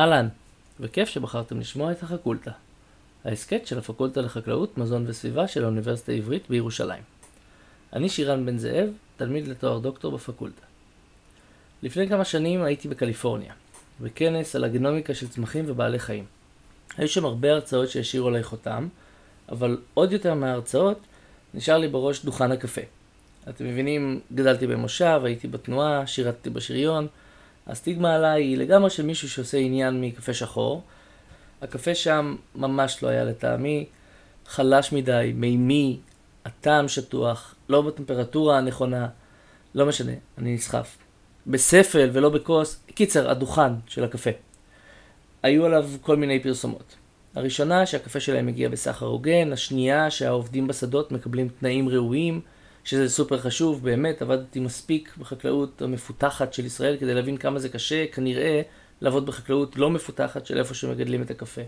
אהלן, וכיף שבחרתם לשמוע את החקולטה, ההסכת של הפקולטה לחקלאות, מזון וסביבה של האוניברסיטה העברית בירושלים. אני שירן בן זאב, תלמיד לתואר דוקטור בפקולטה. לפני כמה שנים הייתי בקליפורניה, בכנס על הגנומיקה של צמחים ובעלי חיים. היו שם הרבה הרצאות שהשאירו עליי חותם, אבל עוד יותר מההרצאות נשאר לי בראש דוכן הקפה. אתם מבינים, גדלתי במושב, הייתי בתנועה, שירתתי בשריון. הסטיגמה עליי היא לגמרי של מישהו שעושה עניין מקפה שחור. הקפה שם ממש לא היה לטעמי, חלש מדי, מימי, הטעם שטוח, לא בטמפרטורה הנכונה, לא משנה, אני נסחף. בספל ולא בכוס, קיצר, הדוכן של הקפה. היו עליו כל מיני פרסומות. הראשונה, שהקפה שלהם מגיע בסחר הוגן, השנייה, שהעובדים בשדות מקבלים תנאים ראויים, שזה סופר חשוב, באמת, עבדתי מספיק בחקלאות המפותחת של ישראל כדי להבין כמה זה קשה, כנראה, לעבוד בחקלאות לא מפותחת של איפה שמגדלים את הקפה.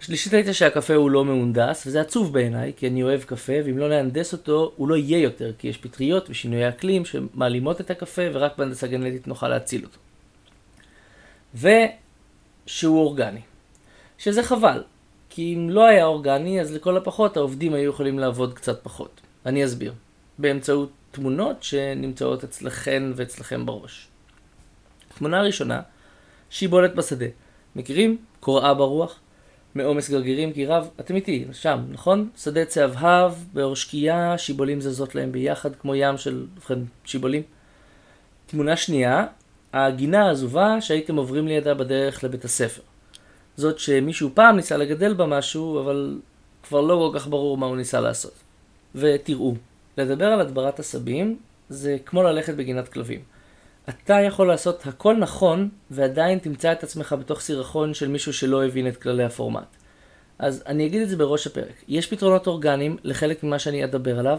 השלישית הייתה שהקפה הוא לא מהונדס, וזה עצוב בעיניי, כי אני אוהב קפה, ואם לא נהנדס אותו, הוא לא יהיה יותר, כי יש פטריות ושינויי אקלים שמעלימות את הקפה, ורק בהנדסה גנטית נוכל להציל אותו. ושהוא אורגני. שזה חבל, כי אם לא היה אורגני, אז לכל הפחות העובדים היו יכולים לעבוד קצת פחות. אני אסביר. באמצעות תמונות שנמצאות אצלכן ואצלכם בראש. תמונה ראשונה, שיבולת בשדה. מכירים? קוראה ברוח? מעומס גרגירים כי רב, אתם איתי, שם, נכון? שדה צהבהב, באור שקיעה, שיבולים זזות להם ביחד כמו ים של, ובכן, שיבולים. תמונה שנייה, הגינה העזובה שהייתם עוברים לידה בדרך לבית הספר. זאת שמישהו פעם ניסה לגדל בה משהו, אבל כבר לא כל כך ברור מה הוא ניסה לעשות. ותראו, לדבר על הדברת עשבים זה כמו ללכת בגינת כלבים. אתה יכול לעשות הכל נכון, ועדיין תמצא את עצמך בתוך סירחון של מישהו שלא הבין את כללי הפורמט. אז אני אגיד את זה בראש הפרק. יש פתרונות אורגניים לחלק ממה שאני אדבר עליו,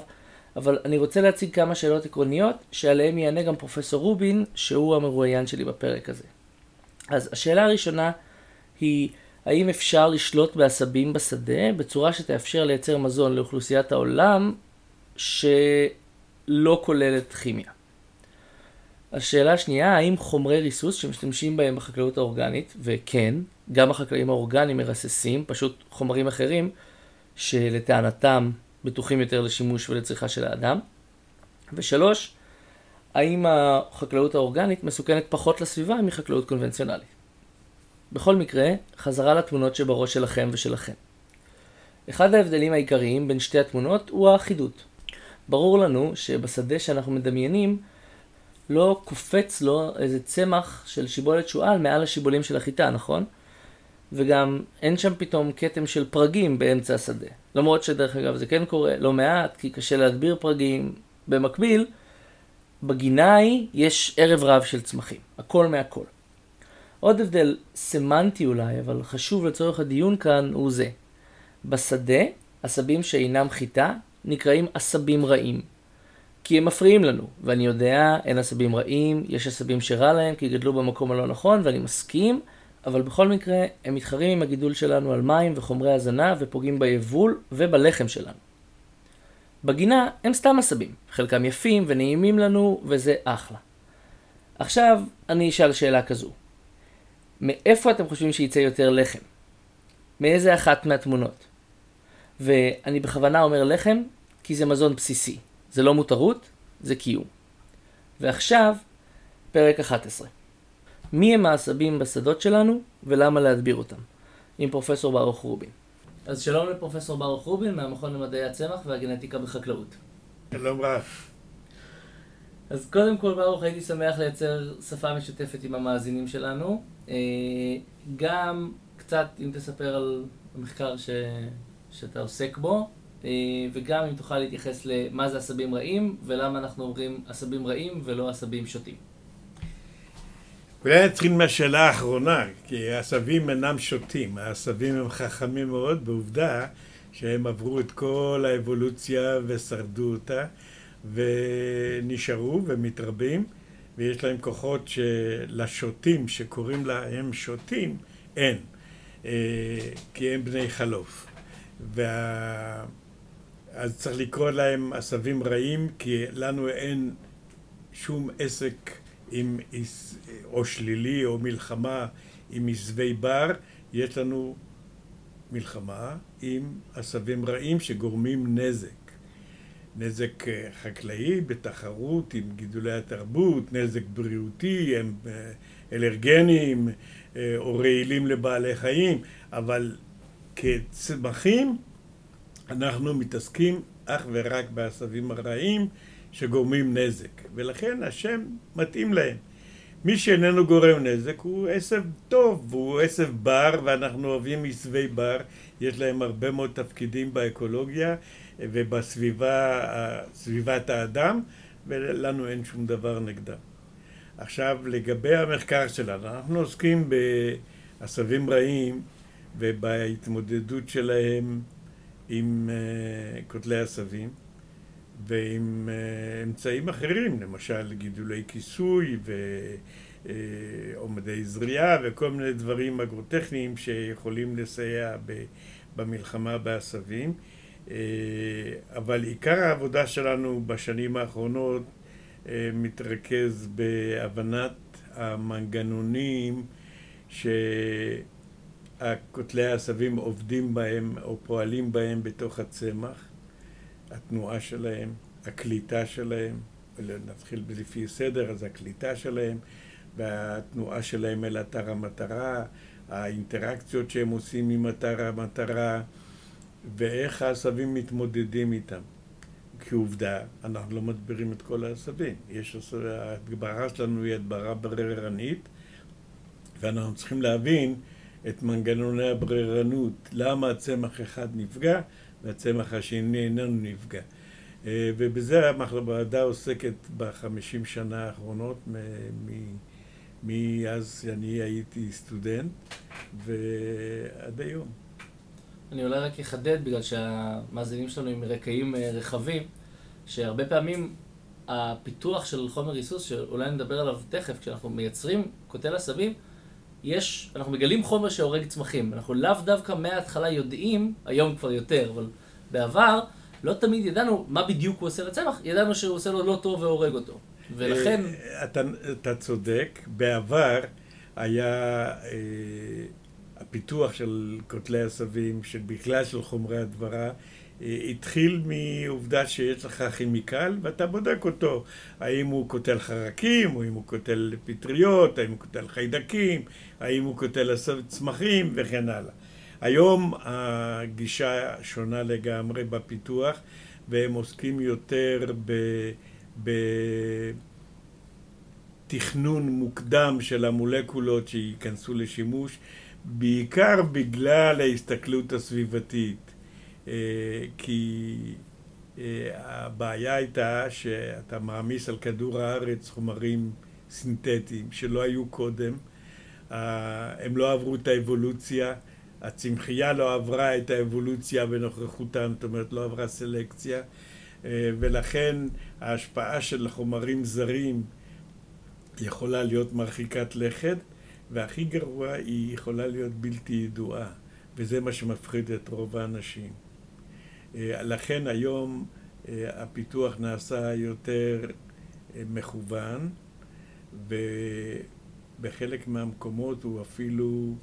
אבל אני רוצה להציג כמה שאלות עקרוניות, שעליהן יענה גם פרופסור רובין, שהוא המרואיין שלי בפרק הזה. אז השאלה הראשונה היא, האם אפשר לשלוט בעשבים בשדה בצורה שתאפשר לייצר מזון לאוכלוסיית העולם שלא כוללת כימיה? השאלה השנייה, האם חומרי ריסוס שמשתמשים בהם בחקלאות האורגנית, וכן, גם החקלאים האורגניים מרססים, פשוט חומרים אחרים, שלטענתם בטוחים יותר לשימוש ולצריכה של האדם. ושלוש, האם החקלאות האורגנית מסוכנת פחות לסביבה מחקלאות קונבנציונלית. בכל מקרה, חזרה לתמונות שבראש שלכם ושלכם. אחד ההבדלים העיקריים בין שתי התמונות הוא האחידות. ברור לנו שבשדה שאנחנו מדמיינים, לא קופץ לו איזה צמח של שיבולת שועל מעל השיבולים של החיטה, נכון? וגם אין שם פתאום כתם של פרגים באמצע השדה. למרות שדרך אגב זה כן קורה, לא מעט, כי קשה להדביר פרגים. במקביל, בגינה יש ערב רב של צמחים, הכל מהכל. עוד הבדל סמנטי אולי, אבל חשוב לצורך הדיון כאן, הוא זה. בשדה, עשבים שאינם חיטה נקראים עשבים רעים. כי הם מפריעים לנו, ואני יודע, אין עשבים רעים, יש עשבים שרע להם כי גדלו במקום הלא נכון, ואני מסכים, אבל בכל מקרה, הם מתחרים עם הגידול שלנו על מים וחומרי הזנה ופוגעים ביבול ובלחם שלנו. בגינה הם סתם עשבים, חלקם יפים ונעימים לנו, וזה אחלה. עכשיו, אני אשאל שאלה כזו. מאיפה אתם חושבים שייצא יותר לחם? מאיזה אחת מהתמונות? ואני בכוונה אומר לחם, כי זה מזון בסיסי. זה לא מותרות, זה קיום. ועכשיו, פרק 11. מי הם העשבים בשדות שלנו ולמה להדביר אותם? עם פרופסור ברוך רובין. אז שלום לפרופסור ברוך רובין מהמכון למדעי הצמח והגנטיקה בחקלאות. שלום רב. אז קודם כל ברוך הייתי שמח לייצר שפה משותפת עם המאזינים שלנו. אה, גם קצת אם תספר על המחקר ש... שאתה עוסק בו, אה, וגם אם תוכל להתייחס למה זה עשבים רעים, ולמה אנחנו אומרים עשבים רעים ולא עשבים שוטים. אולי נתחיל מהשאלה האחרונה, כי העשבים אינם שוטים, העשבים הם חכמים מאוד, בעובדה שהם עברו את כל האבולוציה ושרדו אותה, ונשארו ומתרבים, ויש להם כוחות שלשוטים שקוראים להם שוטים, אין, אה, כי הם בני חלוף. וה... אז צריך לקרוא להם עשבים רעים, כי לנו אין שום עסק עם, או שלילי או מלחמה עם עשבי בר, יש לנו מלחמה עם עשבים רעים שגורמים נזק. נזק אה, חקלאי בתחרות עם גידולי התרבות, נזק בריאותי, הם אה, אלרגנים אה, או רעילים לבעלי חיים, אבל כצמחים אנחנו מתעסקים אך ורק בעשבים הרעים שגורמים נזק, ולכן השם מתאים להם. מי שאיננו גורם נזק הוא עשב טוב, והוא עשב בר, ואנחנו אוהבים עשבי בר, יש להם הרבה מאוד תפקידים באקולוגיה ובסביבה, סביבת האדם, ולנו אין שום דבר נגדם. עכשיו, לגבי המחקר שלנו, אנחנו עוסקים בעשבים רעים ובהתמודדות שלהם עם uh, קוטלי עשבים ועם uh, אמצעים אחרים, למשל גידולי כיסוי ועומדי אה, זריעה וכל מיני דברים אגרוטכניים שיכולים לסייע במלחמה בעשבים. אבל עיקר העבודה שלנו בשנים האחרונות מתרכז בהבנת המנגנונים ש... הכותלי העשבים עובדים בהם או פועלים בהם בתוך הצמח, התנועה שלהם, הקליטה שלהם, נתחיל לפי סדר, אז הקליטה שלהם והתנועה שלהם אל אתר המטרה, האינטראקציות שהם עושים עם אתר המטרה ואיך העשבים מתמודדים איתם. כעובדה, אנחנו לא מדבירים את כל העשבים. יש, ההדברה שלנו היא הדברה בררנית ואנחנו צריכים להבין את מנגנוני הברירנות, למה הצמח אחד נפגע והצמח השני איננו נפגע. אה, ובזה הוועדה עוסקת בחמישים שנה האחרונות, מאז אני הייתי סטודנט ועד היום. אני אולי רק אחדד, בגלל שהמאזינים שלנו עם רקעים אה, רחבים, שהרבה פעמים הפיתוח של חומר ריסוס, שאולי נדבר עליו תכף, כשאנחנו מייצרים קוטל עשבים, יש, אנחנו מגלים חומר שהורג צמחים. אנחנו לאו דווקא מההתחלה יודעים, היום כבר יותר, אבל בעבר, לא תמיד ידענו מה בדיוק הוא עושה לצמח, ידענו שהוא עושה לו לא טוב והורג אותו. ולכן... אה, אתה, אתה צודק, בעבר היה אה, הפיתוח של קוטלי עשבים, של בכלל של חומרי הדברה, התחיל מעובדה שיש לך כימיקל ואתה בודק אותו, האם הוא קוטל חרקים, או אם הוא קוטל פטריות, האם הוא קוטל חיידקים, האם הוא קוטל צמחים וכן הלאה. היום הגישה שונה לגמרי בפיתוח והם עוסקים יותר. בתכנון מוקדם של המולקולות שייכנסו לשימוש, בעיקר בגלל ההסתכלות הסביבתית. אה, כי אה, הבעיה הייתה שאתה מעמיס על כדור הארץ חומרים סינתטיים שלא היו קודם, הם לא עברו את האבולוציה, הצמחייה לא עברה את האבולוציה בנוכחותם, זאת אומרת לא עברה סלקציה, אה, ולכן ההשפעה של חומרים זרים יכולה להיות מרחיקת לכת, והכי גרוע היא יכולה להיות בלתי ידועה, וזה מה שמפחיד את רוב האנשים. אה, לכן היום אה, הפיתוח נעשה יותר אה, מכוון, ובחלק מהמקומות הוא אפילו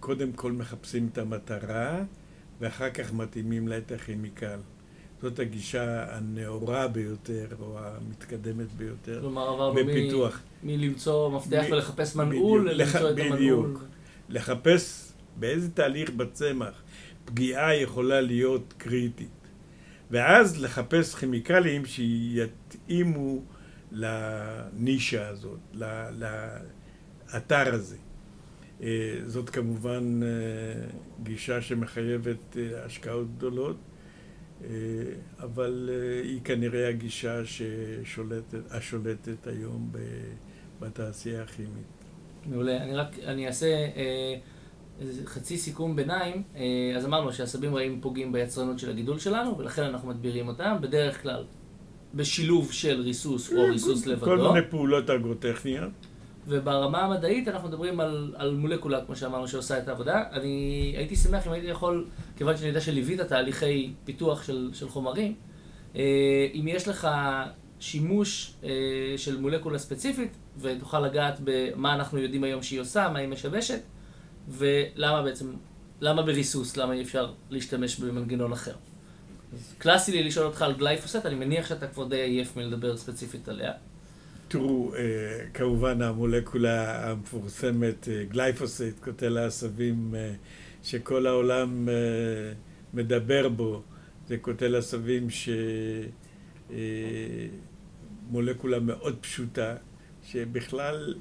קודם כל מחפשים את המטרה, ואחר כך מתאימים לה את הכימיקל. זאת הגישה הנאורה ביותר, או המתקדמת ביותר, כלומר, עברנו בפיתוח. מלמצוא מפתח מ- ולחפש מנעול, למצוא את המנעול. בדיוק. לחפש באיזה תהליך בצמח פגיעה יכולה להיות קריטית. ואז לחפש כימיקלים שיתאימו לנישה הזאת, לאתר הזה. אה, זאת כמובן אה, גישה שמחייבת אה, השקעות גדולות, אבל היא כנראה הגישה ששולטת, השולטת היום בתעשייה הכימית. מעולה. אני רק, אני אעשה... איזה חצי סיכום ביניים, אה, אז אמרנו שעשבים רעים פוגעים ביצרנות של הגידול שלנו, ולכן אנחנו מדבירים אותם, בדרך כלל בשילוב של ריסוס או ריסוס לבדו. כל מיני פעולות אגרוטכניות. וברמה המדעית אנחנו מדברים על, על מולקולה, כמו שאמרנו, שעושה את העבודה. אני הייתי שמח אם הייתי יכול, כיוון שאני יודע שליווית תהליכי פיתוח של, של חומרים, אה, אם יש לך שימוש אה, של מולקולה ספציפית, ותוכל לגעת במה אנחנו יודעים היום שהיא עושה, מה היא משבשת, ולמה בעצם, למה בריסוס, למה אי אפשר להשתמש במנגנון אחר. קלאסי לי לשאול אותך על גלייפוסט, אני מניח שאתה כבר די עייף מלדבר ספציפית עליה. תראו, אה, כמובן המולקולה המפורסמת, אה, גלייפוסט, קוטל העשבים אה, שכל העולם מדבר בו, זה קוטל עשבים שמולקולה מאוד פשוטה, שבכלל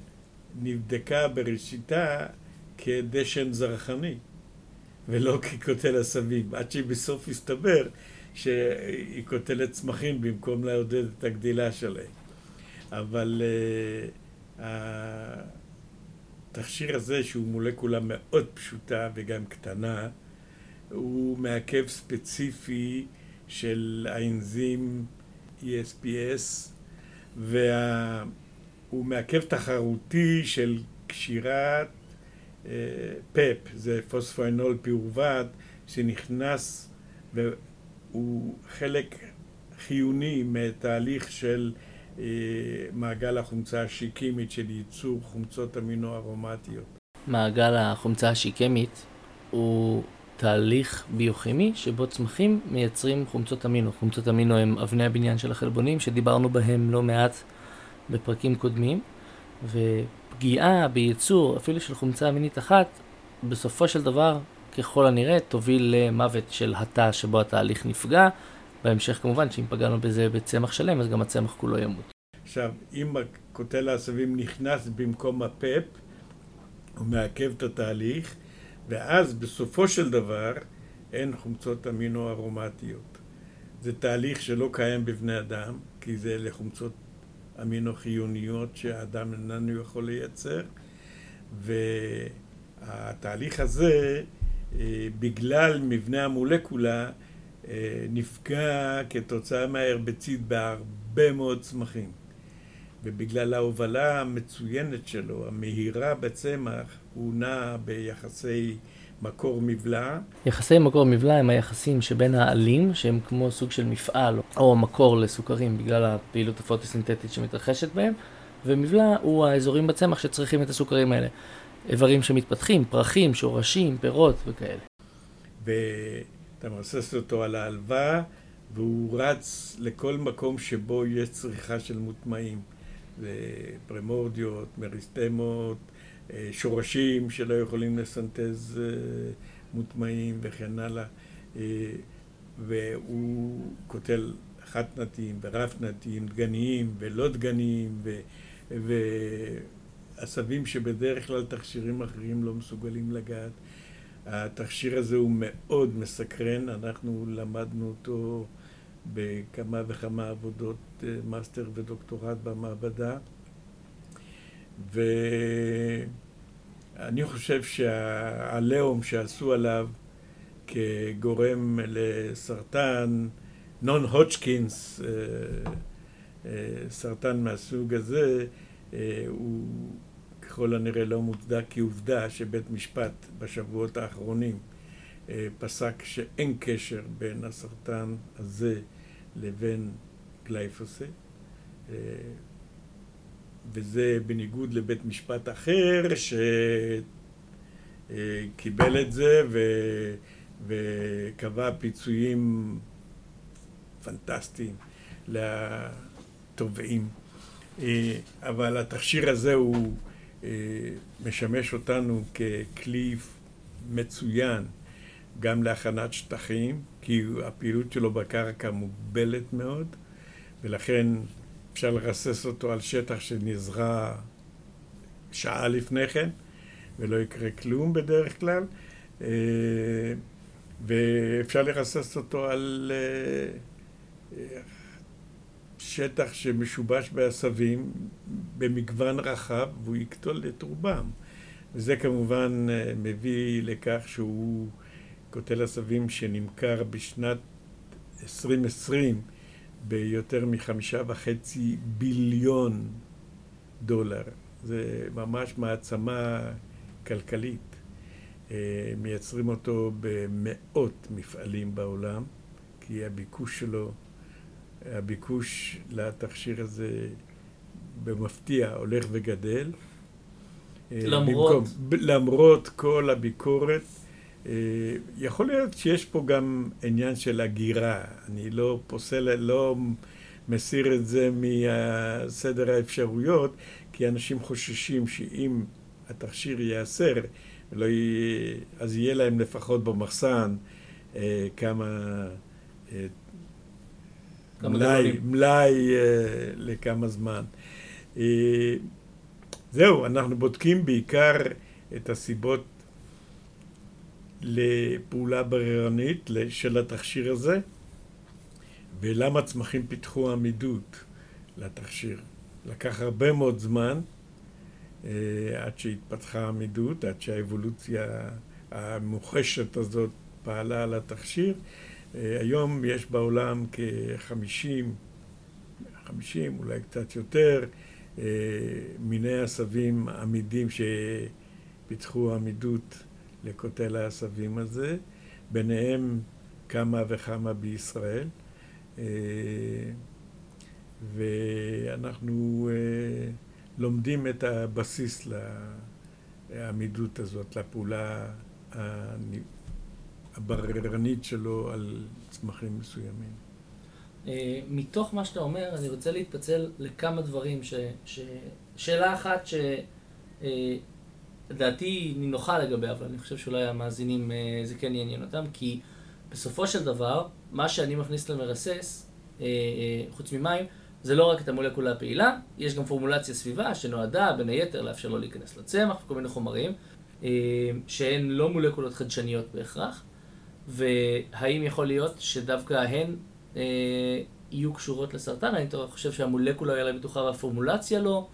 נבדקה בראשיתה כדשן זרחני, ולא כקוטל עשבים, עד שבסוף הסתבר שהיא קוטלת צמחים במקום לעודד את הגדילה שלהם. אבל uh, התכשיר הזה, שהוא מולקולה מאוד פשוטה וגם קטנה, הוא מעכב ספציפי של האנזים ESPS, והוא מעכב תחרותי של קשירת uh, זה פוספואנול פירובט, שנכנס והוא חלק חיוני מתהליך של מעגל החומצה השיקמית של ייצור חומצות אמינו ארומטיות. מעגל החומצה השיקמית הוא תהליך ביוכימי שבו צמחים מייצרים חומצות אמינו. חומצות אמינו הם אבני הבניין של החלבונים שדיברנו בהם לא מעט בפרקים קודמים, ופגיעה בייצור אפילו של חומצה אמינית אחת, בסופו של דבר, ככל הנראה, תוביל למוות של התא שבו התהליך נפגע, בהמשך כמובן שאם פגענו בזה בצמח שלם אז גם הצמח כולו ימות. עכשיו, אם קוטל העשבים נכנס במקום הפפ, הוא מעכב את התהליך, ואז בסופו של דבר אין חומצות אמינו ארומטיות. זה תהליך שלא קיים בבני אדם, כי זה לחומצות אמינו חיוניות שהאדם איננו יכול לייצר, והתהליך הזה, אה, בגלל מבנה המולקולה, נפגע כתוצאה מההרבציד בהרבה מאוד צמחים. ובגלל ההובלה המצוינת שלו, המהירה בצמח, הוא נע ביחסי מקור מבלע. יחסי מקור מבלע הם היחסים שבין העלים, שהם כמו סוג של מפעל, או המקור לסוכרים בגלל הפעילות הפוטוסינתטית שמתרחשת בהם, ומבלע הוא האזורים בצמח שצריכים את הסוכרים האלה. איברים שמתפתחים, פרחים, שורשים, פירות וכאלה. ו... אתה מבסס אותו על ההלוואה, והוא רץ לכל מקום שבו יש צריכה של מוטמעים. זה פרמורדיות, מריסטמות, אה, שורשים שלא יכולים לסנטז אה, מוטמעים וכן הלאה. אה, והוא קוטל חד-תנתיים ורב-תנתיים, דגניים ולא דגניים, ועשבים שבדרך כלל תכשירים אחרים לא מסוגלים לגעת. התכשיר הזה הוא מאוד מסקרן, אנחנו למדנו אותו בכמה וכמה עבודות אה, מאסטר ודוקטורט במעבדה. ואני חושב שהעליהום שעשו עליו כגורם לסרטן, נון הודג'קינס, אה, אה, סרטן מהסוג הזה, הוא ככל הנראה לא מוצדק, כי עובדה שבית משפט בשבועות האחרונים אה, פסק שאין קשר בין הסרטן הזה לבין גלייפוסט, אה, וזה בניגוד לבית משפט אחר שקיבל את זה ו... וקבע פיצויים פנטסטיים לתובעים. אה, אבל התכשיר הזה הוא אה, משמש אותנו ככלי מצוין גם להכנת שטחים, כי הפעילות שלו בקרקע מוגבלת מאוד, ולכן אפשר לרסס אותו על שטח שנזרע שעה לפני כן, ולא יקרה כלום בדרך כלל, אה, ואפשר לרסס אותו על אה, שטח שמשובש בעשבים במגוון רחב והוא יקטול את רובם. וזה כמובן אה, מביא לכך שהוא קוטל עשבים שנמכר בשנת 2020 ביותר מחמישה וחצי ביליון דולר. זה ממש מעצמה כלכלית. אה, מייצרים אותו במאות מפעלים בעולם, כי הביקוש שלו הביקוש לתכשיר הזה במפתיע הולך וגדל. למרות? במקום, למרות כל הביקורת. יכול להיות שיש פה גם עניין של הגירה. אני לא פוסל, לא מסיר את זה מסדר האפשרויות, כי אנשים חוששים שאם התכשיר ייאסר, לא יהיה, אז יהיה להם לפחות במחסן אה, כמה... מלאי, מלאי אה, לכמה זמן. אה, זהו, אנחנו בודקים בעיקר את הסיבות לפעולה בררנית של התכשיר הזה, ולמה צמחים פיתחו עמידות לתכשיר. לקח הרבה מאוד זמן אה, עד שהתפתחה עמידות, עד שהאבולוציה המוחשת הזאת פעלה על התכשיר. אה, היום יש בעולם כ-50, 50, אולי קצת יותר, אה, מיני עשבים עמידים שפיתחו עמידות לקוטל העשבים הזה, ביניהם כמה וכמה בישראל. ואנחנו לומדים את הבסיס לעמידות הזאת, לפעולה הבררנית שלו על צמחים מסוימים. אה, מתוך מה שאתה אומר, אני רוצה להתפצל לכמה דברים. ש, ש, שאלה אחת שלדעתי אה, היא נוחה לגביה, אבל אני חושב שאולי המאזינים אה, זה כן יעניין אותם, כי בסופו של דבר, מה שאני מכניס למרסס, חוץ ממים, זה לא רק את המולקולה הפעילה, יש גם פורמולציה סביבה שנועדה בין היתר לאפשר לו להיכנס לצמח וכל מיני חומרים שהן לא מולקולות חדשניות בהכרח, והאם יכול להיות שדווקא הן אה, יהיו קשורות לסרטן? אני חושב שהמולקולה יעלה בתוכה והפורמולציה לא,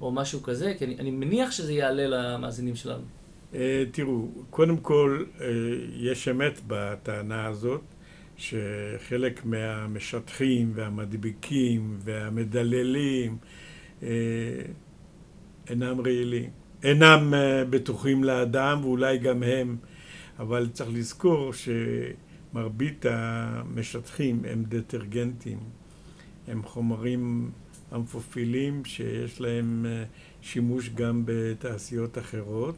או משהו כזה, כי אני, אני מניח שזה יעלה למאזינים שלנו. אה, תראו, קודם כל, יש אמת בטענה הזאת. שחלק מהמשטחים והמדביקים והמדללים אה, אינם רעילים, אינם אה, בטוחים לאדם ואולי גם הם, אבל צריך לזכור שמרבית המשטחים הם דטרגנטים, הם חומרים אמפופילים שיש להם אה, שימוש גם בתעשיות אחרות.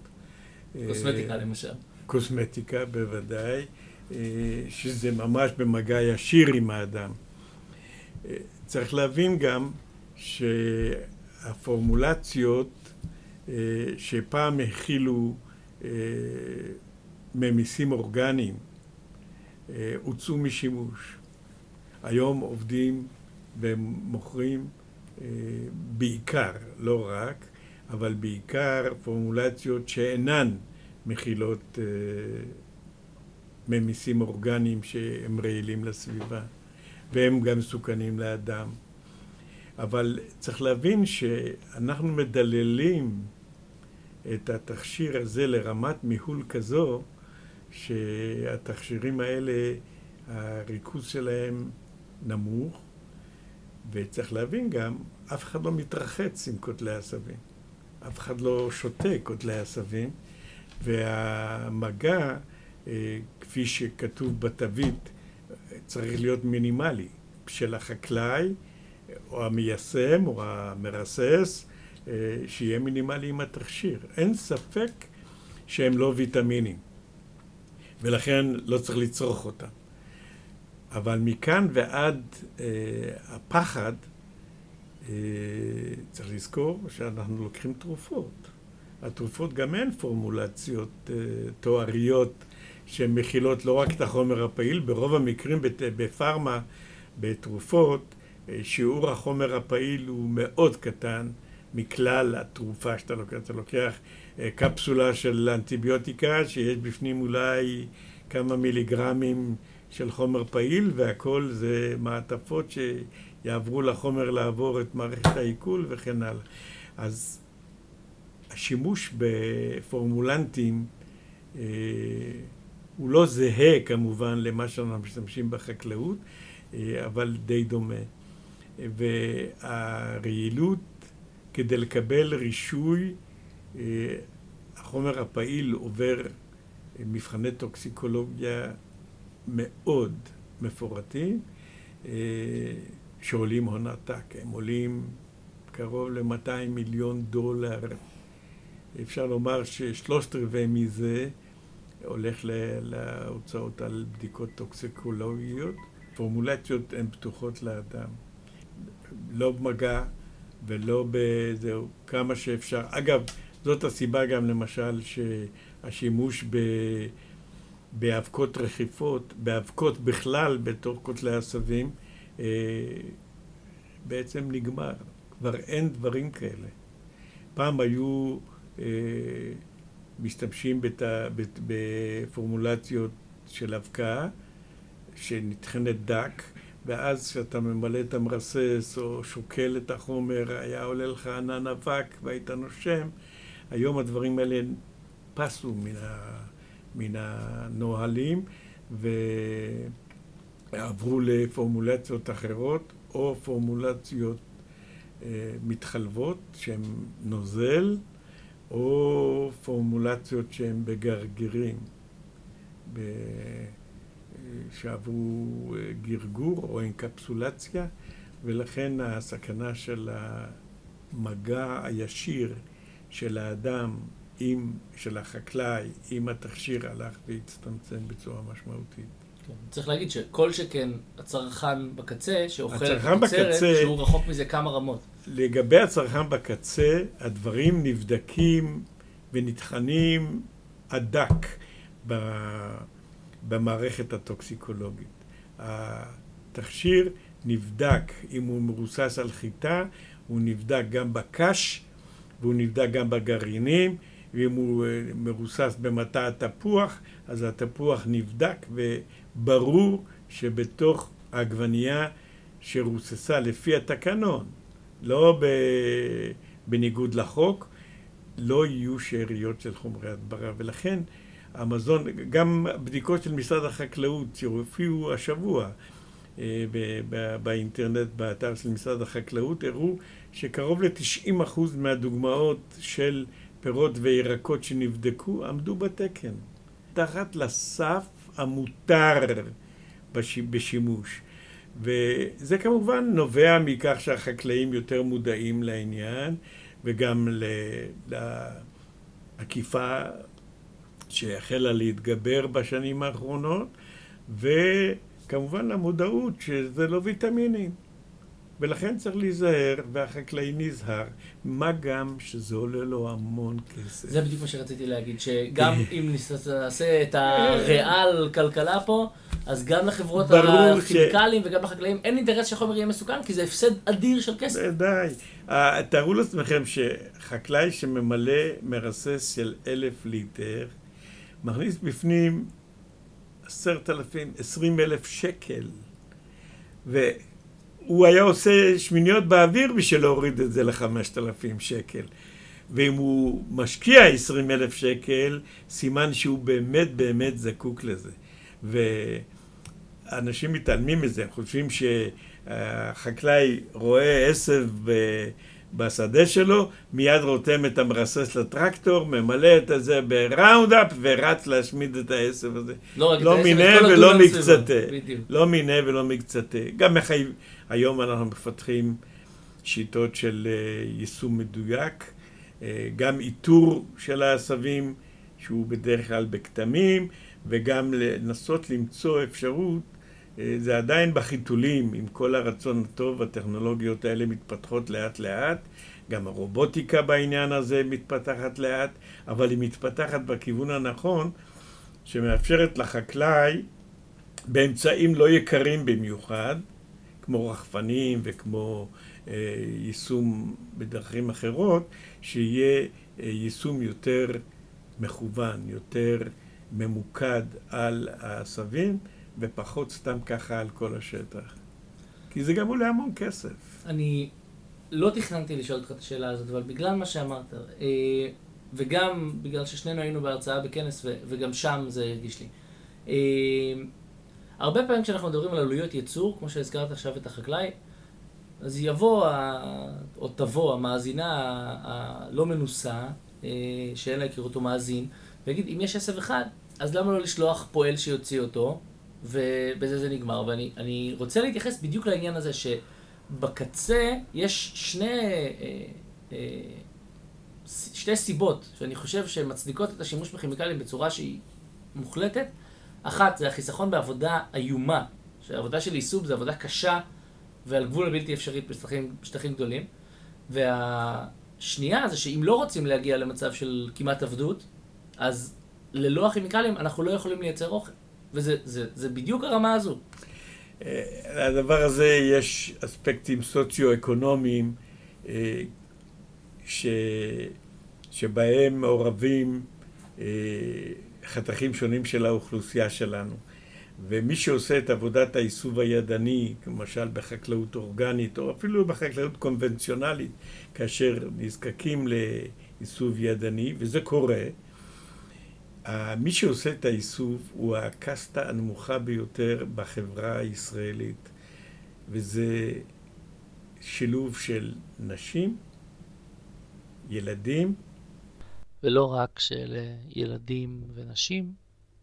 קוסמטיקה למשל. קוסמטיקה בוודאי. אה, שזה ממש במגע ישיר עם האדם. אה, צריך להבין גם שהפורמולציות אה, שפעם הכילו ממיסים אורגניים הוצאו משימוש. היום עובדים ומוכרים בעיקר, לא רק, אבל בעיקר פורמולציות שאינן מכילות ממיסים אורגניים שהם רעילים לסביבה, והם גם מסוכנים לאדם. אבל צריך להבין שאנחנו מדללים את התכשיר הזה לרמת מיהול כזו, שהתכשירים האלה, הריכוז שלהם נמוך, וצריך להבין גם, אף אחד לא מתרחץ עם קוטלי עשבים. אף אחד לא שותה קוטלי עשבים, והמגע אה, כפי שכתוב בתווית, צריך להיות מינימלי של החקלאי או המיישם או המרסס, אה, שיהיה מינימלי עם התכשיר. אין ספק שהם לא ויטמינים, ולכן לא צריך לצרוך אותם. אבל מכאן ועד אה, הפחד, אה, צריך לזכור שאנחנו לוקחים תרופות. התרופות גם הן פורמולציות אה, תואריות שמכילות לא רק את החומר הפעיל, ברוב המקרים בפארמה, בתרופות, אה, שיעור החומר הפעיל הוא מאוד קטן מכלל התרופה שאתה לוקח. אתה לוקח קפסולה של אנטיביוטיקה שיש בפנים אולי כמה מיליגרמים של חומר פעיל והכל זה מעטפות שיעברו לחומר לעבור את מערכת העיכול וכן הלאה. אז השימוש בפורמולנטים אה, הוא לא זהה כמובן למה שאנחנו משתמשים בחקלאות, אה, אבל די דומה. והרעילות, כדי לקבל רישוי, אה, החומר הפעיל עובר מבחני טוקסיקולוגיה מאוד מפורטים, אה, שעולים הון עתק. הם עולים קרוב ל-200 מיליון דולר. אפשר לומר ששלושת רבעי מזה הולך להוצאות על בדיקות טוקסיקולוגיות. פורמולציות הן פתוחות לאדם. לא במגע ולא בזהו, כמה שאפשר. אגב, זאת הסיבה גם למשל שהשימוש ב... באבקות רחיפות, באבקות בכלל בתוך כותלי עשבים, אה, בעצם נגמר. כבר אין דברים כאלה. פעם היו אה, משתמשים בת, בת, בפורמולציות של אבקה שנטחנת דק, ואז כשאתה ממלא את המרסס או שוקל את החומר, היה עולה לך ענן אבק והיית נושם. היום הדברים האלה פסו מן, ה, מן הנהלים ועברו לפורמולציות אחרות או פורמולציות אה, מתחלבות שהן נוזל או פורמולציות שהן בגרגירים. ב... שעברו אה, גרגור או אינקפסולציה, ולכן הסכנה של המגע הישיר של האדם עם, של החקלאי עם התכשיר הלך והצטמצם בצורה משמעותית. כן. צריך להגיד שכל שכן הצרכן בקצה, שאוכל את התוצרת, שהוא רחוק מזה כמה רמות. לגבי הצרכן בקצה, הדברים נבדקים ונטחנים עד דק. במערכת הטוקסיקולוגית. התכשיר נבדק אם הוא מבוסס על חיטה, הוא נבדק גם בקש והוא נבדק גם בגרעינים, ואם הוא אה, מבוסס במטע התפוח, אז התפוח נבדק וברור שבתוך העגבנייה שרוססה לפי התקנון, לא בניגוד לחוק, לא יהיו שאריות של חומרי הדברה, ולכן המזון, גם בדיקות של משרד החקלאות שהופיעו השבוע באינטרנט, באתר של משרד החקלאות, הראו שקרוב ל-90% מהדוגמאות של פירות וירקות שנבדקו עמדו בתקן, תחת לסף המותר בשימוש. וזה כמובן נובע מכך שהחקלאים יותר מודעים לעניין וגם לעקיפה שהחלה להתגבר בשנים האחרונות, וכמובן המודעות שזה לא ויטמינים. ולכן צריך להיזהר, והחקלאי נזהר, מה גם שזה עולה לו המון כסף. זה בדיוק מה שרציתי להגיד, שגם אם נעשה את הריאל כלכלה פה, אז גם לחברות הכימיקלים ש... וגם לחקלאים אין אינטרס שהחומר יהיה מסוכן, כי זה הפסד אדיר של כסף. ודאי. תארו לעצמכם שחקלאי שממלא מרסס של אלף ליטר, מכניס בפנים עשרת אלפים, עשרים אלף שקל. והוא היה עושה שמיניות באוויר בשביל להוריד את זה לחמשת אלפים שקל. ואם הוא משקיע עשרים אלף שקל, סימן שהוא באמת באמת זקוק לזה. ואנשים מתעלמים מזה, הם חושבים שהחקלאי רואה עשב בשדה שלו, מיד רותם את המרסס לטרקטור, ממלא את זה בראונדאפ ורץ להשמיד את העשב הזה. לא רק לא את ולא מקצתה. לא מיניה ולא מקצתה. גם מחייב, היום אנחנו מפתחים שיטות של אה, יישום מדויק, אה, גם איתור של העשבים, שהוא בדרך כלל בכתמים, וגם לנסות למצוא אפשרות זה עדיין בחיתולים, עם כל הרצון הטוב, הטכנולוגיות האלה מתפתחות לאט לאט, גם הרובוטיקה בעניין הזה מתפתחת לאט, אבל היא מתפתחת בכיוון הנכון, שמאפשרת לחקלאי באמצעים לא יקרים במיוחד, כמו רחפנים וכמו אה, יישום בדרכים אחרות, שיהיה אה, יישום יותר מכוון, יותר ממוקד על העשבים. ופחות סתם ככה על כל השטח. כי זה גם עולה המון כסף. אני לא תכננתי לשאול אותך את השאלה הזאת, אבל בגלל מה שאמרת, אה, וגם בגלל ששנינו היינו בהרצאה בכנס, וגם שם זה הרגיש לי. אה, הרבה פעמים כשאנחנו מדברים על עלויות ייצור, כמו שהזכרת עכשיו את החקלאי, אז יבוא, או תבוא המאזינה הלא מנוסה, אה, שאין לה היכרות, או מאזין, ויגיד, אם יש עשב אחד, אז למה לא לשלוח פועל שיוציא אותו? ובזה זה נגמר. ואני רוצה להתייחס בדיוק לעניין הזה, בקצה יש שני, אה, אה, שתי סיבות שאני חושב שמצדיקות את השימוש בכימיקלים בצורה שהיא מוחלטת. אחת, זה החיסכון בעבודה איומה, שהעבודה של יישום זה עבודה קשה ועל גבול הבלתי אפשרית בשטחים, בשטחים גדולים. והשנייה זה שאם לא רוצים להגיע למצב של כמעט עבדות, אז ללא הכימיקלים אנחנו לא יכולים לייצר אוכל. וזה זה, זה בדיוק הרמה הזו. לדבר הזה יש אספקטים סוציו-אקונומיים אה, ש... שבהם מעורבים אה, חתכים שונים של האוכלוסייה שלנו. ומי שעושה את עבודת האיסוב הידני, למשל בחקלאות אורגנית, או אפילו בחקלאות קונבנציונלית, כאשר נזקקים לאיסוב ידני, וזה קורה, מי שעושה את האיסוף הוא הקסטה הנמוכה ביותר בחברה הישראלית, וזה שילוב של נשים, ילדים. ולא רק של ילדים ונשים,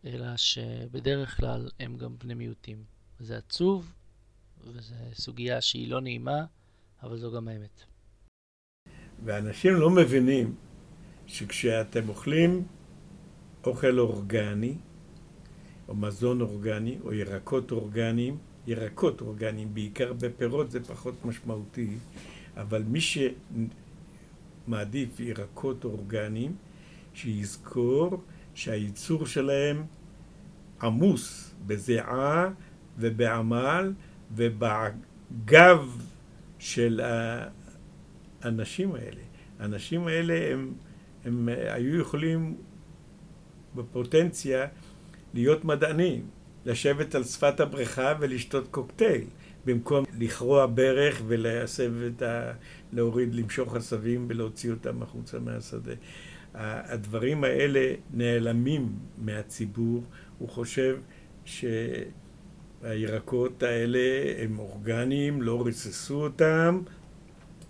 אלא שבדרך כלל הם גם בני מיעוטים. זה עצוב, וזו סוגיה שהיא לא נעימה, אבל זו גם האמת. ואנשים לא מבינים שכשאתם אוכלים אוכל אורגני, או מזון אורגני, או ירקות אורגניים, ירקות אורגניים, בעיקר בפירות זה פחות משמעותי, אבל מי שמעדיף ירקות אורגניים, שיזכור שהייצור שלהם עמוס בזיעה ובעמל ובגב של האנשים האלה. האנשים האלה הם, הם היו יכולים בפוטנציה להיות מדענים, לשבת על שפת הבריכה ולשתות קוקטייל, במקום לכרוע ברך ולהסב את ה... להוריד, למשוך עשבים ולהוציא אותם החוצה מהשדה. הדברים האלה נעלמים מהציבור, הוא חושב שהירקות האלה הם אורגניים, לא ריססו אותם,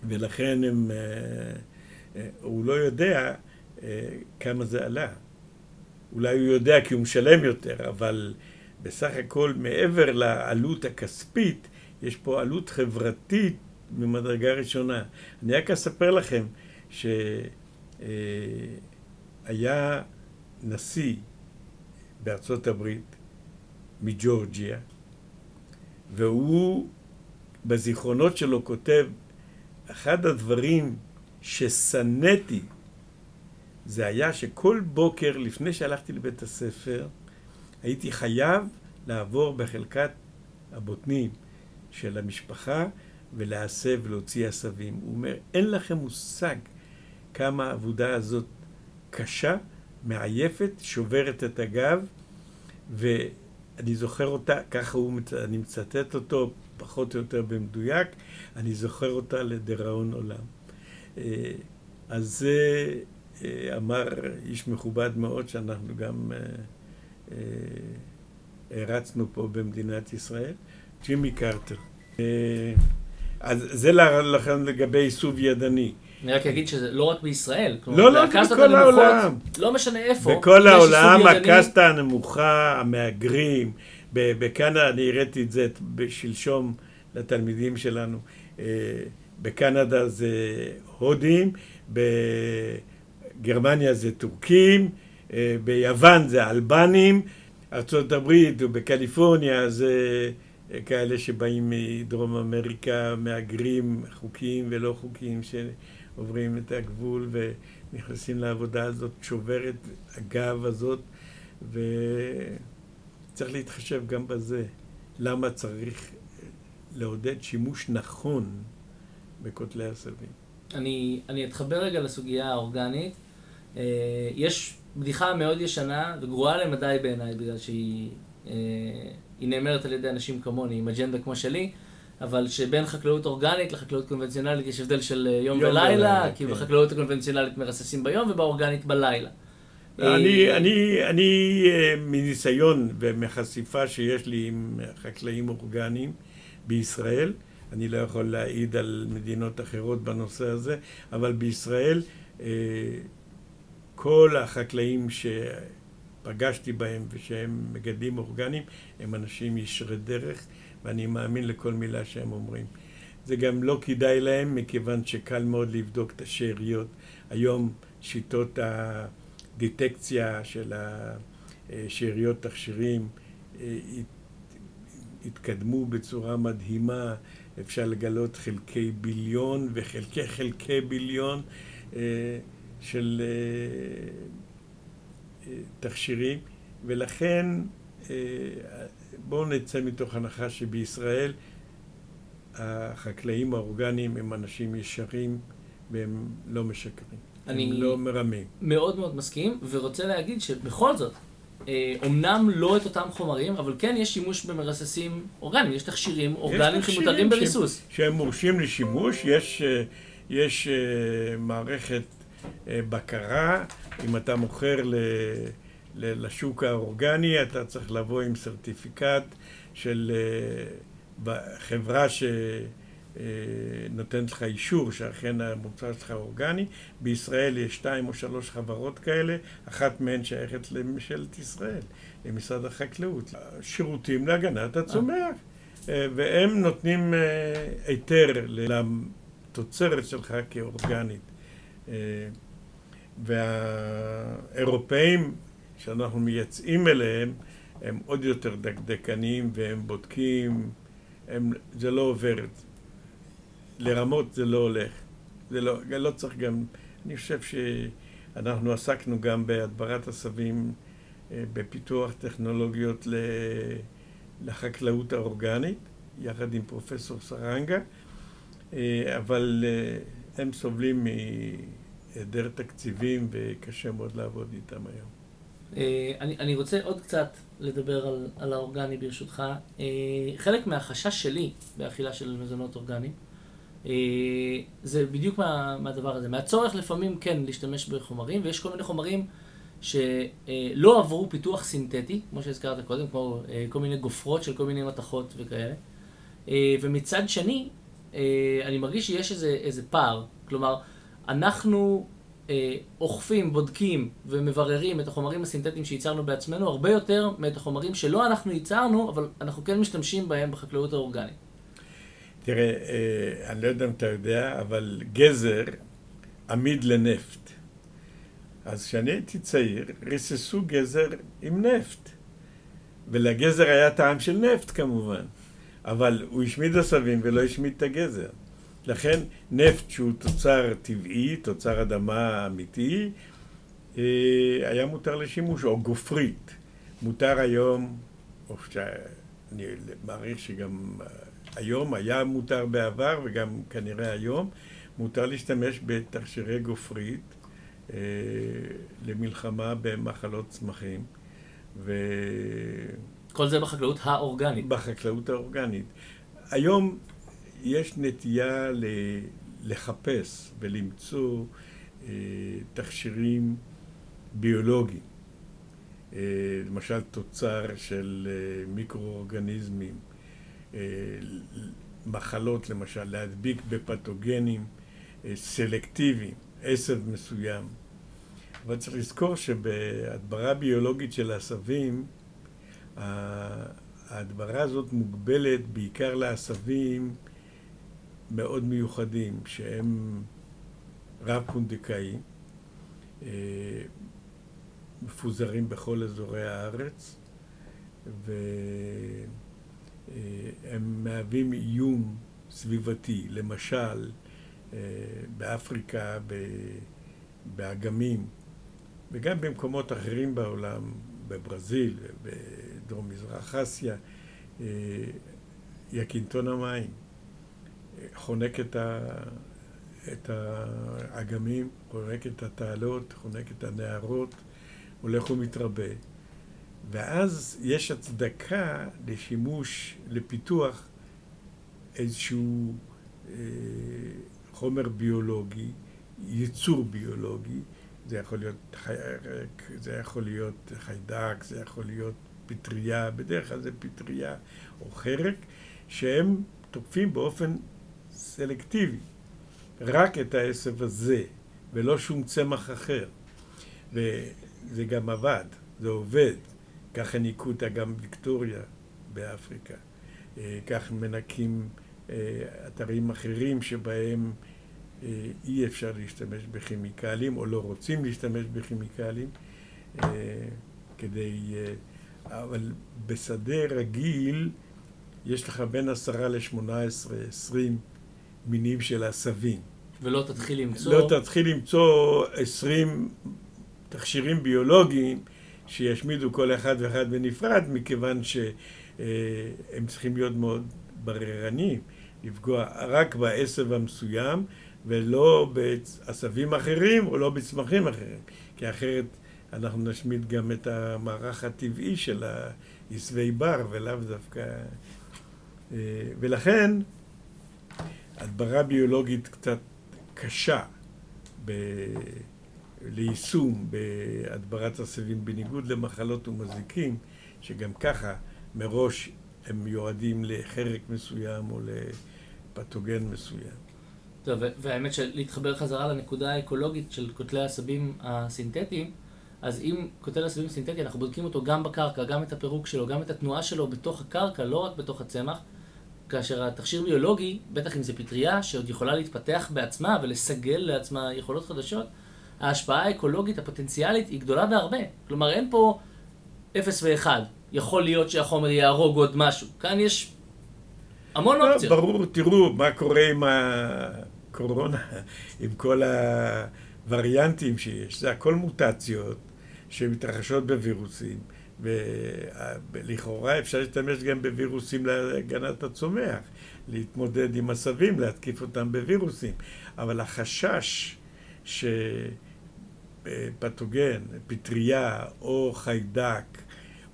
ולכן הם, אה, אה, הוא לא יודע אה, כמה זה עלה. אולי הוא יודע כי הוא משלם יותר, אבל בסך הכל מעבר לעלות הכספית, יש פה עלות חברתית ממדרגה ראשונה. אני רק אספר לכם שהיה נשיא בארצות הברית מג'ורג'יה, והוא בזיכרונות שלו כותב, אחד הדברים ששנאתי זה היה שכל בוקר לפני שהלכתי לבית הספר, הייתי חייב לעבור בחלקת הבוטנים של המשפחה ולהסב ולהוציא עשבים. הוא אומר, אין לכם מושג כמה העבודה הזאת קשה, מעייפת, שוברת את הגב, ואני זוכר אותה, ככה הוא, אני מצטט אותו פחות או יותר במדויק, אני זוכר אותה לדיראון עולם. אה, אז זה אה, אמר איש מכובד מאוד שאנחנו גם אה, הרצנו פה במדינת ישראל, ג'ימי קרטר. אז זה לכם לגבי עיסוב ידני. אני רק אגיד שזה לא רק בישראל. לא, לא, בכל העולם. לא משנה איפה. בכל העולם הקסטה הנמוכה, המהגרים. בקנדה, אני הראיתי את זה בשלשום לתלמידים שלנו. בקנדה זה הודים, בגרמניה זה טורקים, ביוון זה אלבנים, ארה"ב ובקליפורניה זה כאלה שבאים מדרום אמריקה, מהגרים חוקיים ולא חוקיים שעוברים את הגבול ונכנסים לעבודה הזאת, שוברת הגב הזאת, וצריך להתחשב גם בזה. למה צריך לעודד שימוש נכון בכותלי עשבים? אני, אני אתחבר רגע לסוגיה האורגנית. אה, יש בדיחה מאוד ישנה וגרועה למדי בעיניי, בגלל שהיא אה, נאמרת על ידי אנשים כמוני, עם אג'נדה כמו שלי, אבל שבין חקלאות אורגנית לחקלאות קונבנציונלית יש הבדל של אה, יום, ולילה, כי כן. בחקלאות הקונבנציונלית מרססים ביום ובאורגנית בלילה. אני, אני, אני מניסיון ומחשיפה שיש לי עם חקלאים אורגניים בישראל, אני לא יכול להעיד על מדינות אחרות בנושא הזה, אבל בישראל אה, כל החקלאים שפגשתי בהם ושהם מגדלים אורגניים הם אנשים ישרי דרך ואני מאמין לכל מילה שהם אומרים. זה גם לא כדאי להם, מכיוון שקל מאוד לבדוק את השאריות. היום שיטות הדיטקציה של השאריות תכשירים אה, התקדמו בצורה מדהימה, אפשר לגלות חלקי ביליון וחלקי חלקי ביליון אה, של אה, תכשירים, ולכן בואו נצא מתוך הנחה שבישראל החקלאים האורגניים הם אנשים ישרים והם לא משקרים. אני הם לא מרמים. מאוד מאוד מסכים, ורוצה להגיד שבכל זאת, אומנם אה, לא את אותם חומרים, אבל כן יש שימוש במרססים אורגניים, יש תכשירים אורגניים שמותרים בריסוס. שהם מורשים לשימוש, יש, אה, יש אה, מערכת בקרה, אם אתה מוכר ל... לשוק האורגני, אתה צריך לבוא עם סרטיפיקט של חברה שנותנת לך אישור שאכן המוצר שלך אורגני. בישראל יש שתיים או שלוש חברות כאלה, אחת מהן שייכת לממשלת ישראל, למשרד החקלאות. שירותים להגנת הצומח. והם נותנים היתר לתוצרת שלך כאורגנית. והאירופאים שאנחנו מייצאים אליהם הם עוד יותר דקדקנים והם בודקים הם, זה לא עובר. לרמות זה לא הולך. זה לא, לא צריך גם... אני חושב שאנחנו עסקנו גם בהדברת עשבים, אה, בפיתוח טכנולוגיות לחקלאות האורגנית, יחד עם פרופסור סרנגה, אה, אבל אה, הם סובלים מהיעדר תקציבים וקשה מאוד לעבוד איתם היום. אני, אני רוצה עוד קצת לדבר על, על האורגני ברשותך. חלק מהחשש שלי באכילה של מזונות אורגניים זה בדיוק מה, מהדבר הזה. מהצורך לפעמים כן להשתמש בחומרים, ויש כל מיני חומרים שלא עברו פיתוח סינתטי, כמו שהזכרת קודם, כמו כל מיני גופרות של כל מיני מתכות וכאלה. ומצד שני, אני מרגיש שיש איזה, איזה פער. כלומר, אנחנו אה, אוכפים, בודקים ומבררים את החומרים הסינתטיים שייצרנו בעצמנו הרבה יותר מאת החומרים שלא אנחנו ייצרנו, אבל אנחנו כן משתמשים בהם בחקלאות האורגנית. תראה, אה, אני לא יודע אם אתה יודע, אבל גזר עמיד לנפט. אז כשאני הייתי צעיר, ריססו גזר עם נפט. ולגזר היה טעם של נפט כמובן, אבל הוא השמיד עשבים ולא השמיד את הגזר. לכן נפט שהוא תוצר טבעי, תוצר אדמה אמיתי, אה, היה מותר לשימוש, או גופרית. מותר היום, או שאני מעריך שגם היום, היה מותר בעבר וגם כנראה היום, מותר להשתמש בתכשירי גופרית אה, למלחמה במחלות צמחים. ו... כל זה בחקלאות האורגנית. בחקלאות האורגנית. היום יש נטייה לחפש ולמצוא אה, תכשירים ביולוגיים, אה, למשל תוצר של אה, מיקרואורגניזמים, מחלות למשל, להדביק בפתוגנים סלקטיביים, עשב מסוים. אבל צריך לזכור שבהדברה ביולוגית של עשבים, ההדברה הזאת מוגבלת בעיקר לעשבים מאוד מיוחדים, שהם רב-פונדקאיים, אה, מפוזרים בכל אזורי הארץ, והם מהווים איום סביבתי. למשל, אה, באפריקה, באגמים, וגם במקומות אחרים בעולם, בברזיל, בדרום מזרח אסיה, אה, יקינטון המים. חונק את, ה, את האגמים, חונק את התעלות, חונק את הנהרות, הולך ומתרבה. ואז יש הצדקה לשימוש, לפיתוח איזשהו אה, חומר ביולוגי, ייצור ביולוגי, זה יכול להיות חיירק, זה יכול להיות חיידק, זה יכול להיות פטריה, בדרך כלל זה פטריה או חרק, שהם תוקפים באופן סלקטיבי, רק את העשב הזה, ולא שום צמח אחר. וזה גם עבד, זה עובד. ככה ניקו אותה גם ויקטוריה באפריקה. אה, כך מנקים אתרים אחרים שבהם אי אפשר להשתמש בכימיקלים או לא רוצים להשתמש בכימיקלים כדי... אבל בשדה רגיל יש לך בין עשרה לשמונה עשרה, עשרים מינים של עשבים. ולא תתחיל למצוא... לא תתחיל למצוא עשרים תכשירים ביולוגיים שישמידו כל אחד ואחד בנפרד, מכיוון שהם צריכים להיות מאוד בררניים, לפגוע רק בעשב המסוים ולא בעשבים אחרים או לא בצמחים אחרים, כי אחרת אנחנו נשמיד גם את המערך הטבעי של העשבי בר ולאו דווקא... אה, ולכן הדברה ביולוגית קצת קשה. ליישום בהדברת עשבים בניגוד למחלות ומזיקים שגם ככה מראש הם מיועדים לחרק מסוים או לפתוגן מסוים. טוב, והאמת שלהתחבר חזרה לנקודה האקולוגית של קוטלי העשבים הסינתטיים, אז אם קוטל עשבים סינתטי, אנחנו בודקים אותו גם בקרקע, גם את הפירוק שלו, גם את התנועה שלו בתוך הקרקע, לא רק בתוך הצמח, כאשר התכשיר ביולוגי, בטח אם זה פטריה שעוד יכולה להתפתח בעצמה ולסגל לעצמה יכולות חדשות, ההשפעה האקולוגית הפוטנציאלית היא גדולה בהרבה. כלומר, אין פה אפס ואחד. יכול להיות שהחומר יהרוג עוד משהו. כאן יש המון לא, אופציות. ברור, תראו מה קורה עם הקורונה, עם כל הווריאנטים שיש. זה הכל מוטציות שמתרחשות בווירוסים. ולכאורה אפשר להשתמש גם בווירוסים להגנת הצומח, להתמודד עם עשבים, להתקיף אותם בווירוסים. אבל החשש ש... פתוגן, פטריה או חיידק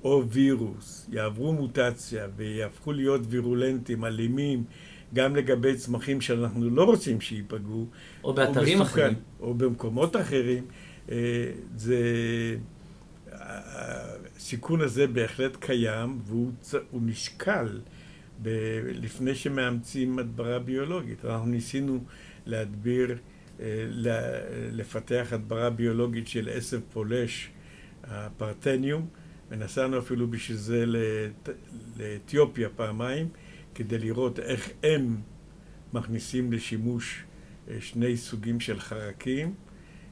או וירוס יעברו מוטציה ויהפכו להיות וירולנטים, אלימים, גם לגבי צמחים שאנחנו לא רוצים שייפגעו, או באתרים אחרים, או במקומות אחרים, אה, זה... הסיכון הזה בהחלט קיים והוא נשקל ב... לפני שמאמצים הדברה ביולוגית. אנחנו ניסינו להדביר לפתח הדברה ביולוגית של עשב פולש, הפרטניום, ונסענו אפילו בשביל זה לאתיופיה פעמיים, כדי לראות איך הם מכניסים לשימוש אה, שני סוגים של חרקים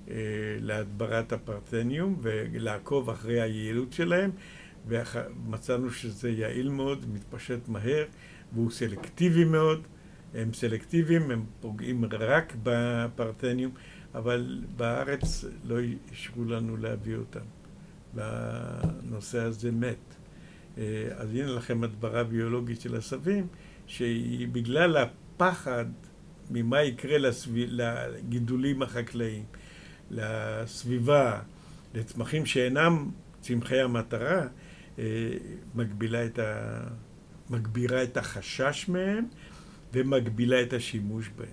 אה, להדברת הפרטניום ולעקוב אחרי היעילות שלהם ומצאנו שזה יעיל מאוד, מתפשט מהר והוא סלקטיבי מאוד הם סלקטיביים, הם פוגעים רק בפרטניום, אבל בארץ לא אישרו לנו להביא אותם. והנושא הזה מת. אה, אז הנה לכם הדברה ביולוגית של עשבים, שהיא בגלל הפחד ממה יקרה לסב... לגידולים החקלאיים, לסביבה, לצמחים שאינם צמחי המטרה, אה, מגבילה את ה... מגבירה את החשש מהם ומגבילה את השימוש בהם.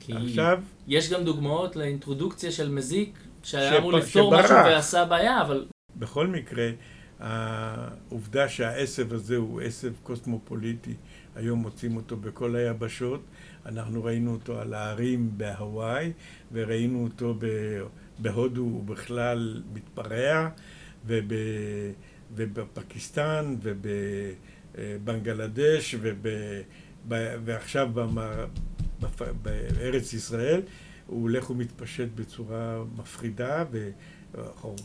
כי עכשיו... יש גם דוגמאות לאינטרודוקציה של מזיק שהיה אמור לפתור שברח. משהו ועשה בעיה, אבל... בכל מקרה, העובדה שהעשב הזה הוא עשב קוסמופוליטי, היום מוצאים אותו בכל היבשות, אנחנו ראינו אותו על ההרים בהוואי, וראינו אותו בהודו, הוא בכלל מתפרע, וב... ובפקיסטן, ובבנגלדש, וב... ועכשיו במער... בארץ ישראל, הוא הולך ומתפשט בצורה מפחידה. ו...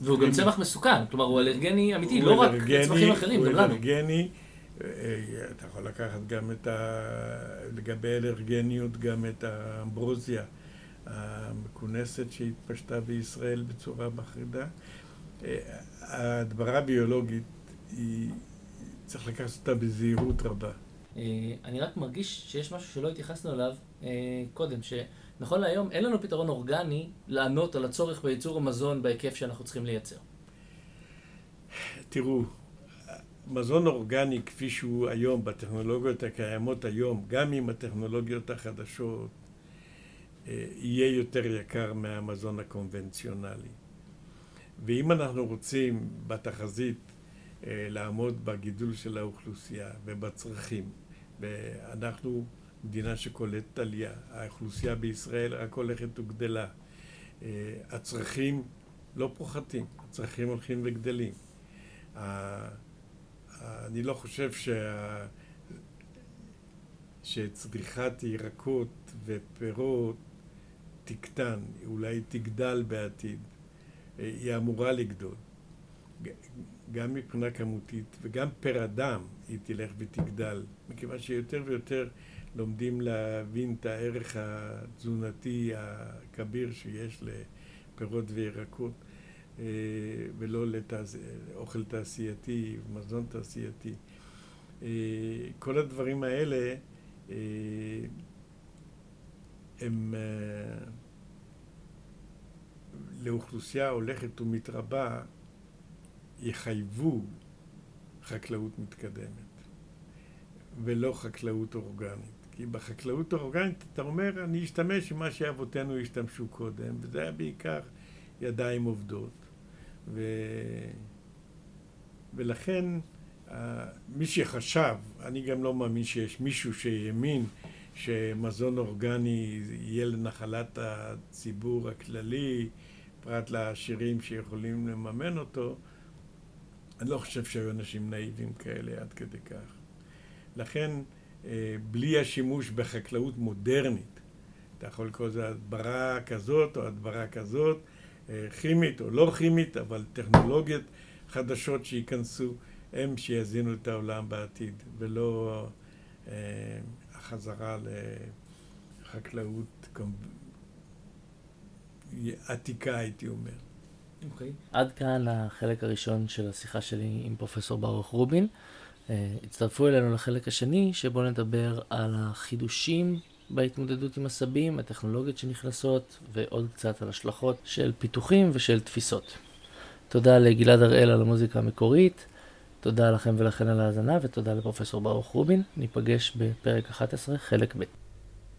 והוא גם צמח מסוכן, כלומר הוא אלרגני אמיתי, לא רק לצמחים אחרים, גם לנו. הוא אלרגני, אה, אתה יכול לקחת גם את ה... לגבי אלרגניות, גם את האמברוזיה המכונסת שהתפשטה בישראל בצורה מחרידה. אה, ההדברה הביולוגית, היא... צריך לקחת אותה בזהירות רבה. אה, אני רק מרגיש שיש משהו שלא התייחסנו אליו אה, קודם, שנכון להיום אין לנו פתרון אורגני לענות על הצורך בייצור המזון בהיקף שאנחנו צריכים לייצר. תראו, מזון אורגני כפי שהוא היום, בטכנולוגיות הקיימות היום, גם עם הטכנולוגיות החדשות, אה, יהיה יותר יקר מהמזון הקונבנציונלי. ואם אנחנו רוצים בתחזית לעמוד בגידול של האוכלוסייה ובצרכים ואנחנו מדינה שקולטת עלייה. האוכלוסייה בישראל רק הולכת וגדלה. אה, הצרכים לא פוחתים, הצרכים הולכים וגדלים. אני לא חושב שצריכת ירקות ופירות תקטן, אולי תגדל בעתיד, היא אמורה לגדול. גם מבחינה כמותית וגם פר אדם היא תלך ותגדל, מכיוון שיותר ויותר לומדים להבין את הערך התזונתי הכביר שיש לפירות וירקות אה, ולא לאוכל תעשייתי, מזון תעשייתי. אה, כל הדברים האלה אה, הם לאוכלוסייה הולכת ומתרבה יחייבו חקלאות מתקדמת ולא חקלאות אורגנית. כי בחקלאות האורגנית אתה אומר, אני אשתמש עם מה שאבותינו השתמשו קודם, וזה היה בעיקר ידיים עובדות. ו... ולכן מי שחשב, אני גם לא מאמין שיש מישהו שהאמין שמזון אורגני יהיה לנחלת הציבור הכללי, פרט לעשירים שיכולים לממן אותו, אני לא חושב שהיו אנשים נאיבים כאלה עד כדי כך. לכן, אה, בלי השימוש בחקלאות מודרנית, אתה יכול לקרוא לזה הדברה כזאת או הדברה כזאת, אה, כימית או לא כימית, אבל טכנולוגיות חדשות שייכנסו, הם שיזינו את העולם בעתיד, ולא אה, החזרה לחקלאות עתיקה, הייתי אומר. Okay. אוקיי. עד כאן החלק הראשון של השיחה שלי עם פרופסור ברוך רובין. Uh, הצטרפו אלינו לחלק השני, שבו נדבר על החידושים בהתמודדות עם עשבים, הטכנולוגיות שנכנסות, ועוד קצת על השלכות של פיתוחים ושל תפיסות. תודה לגלעד הראל על המוזיקה המקורית, תודה לכם ולכן על ההאזנה, ותודה לפרופסור ברוך רובין. ניפגש בפרק 11, חלק ב'.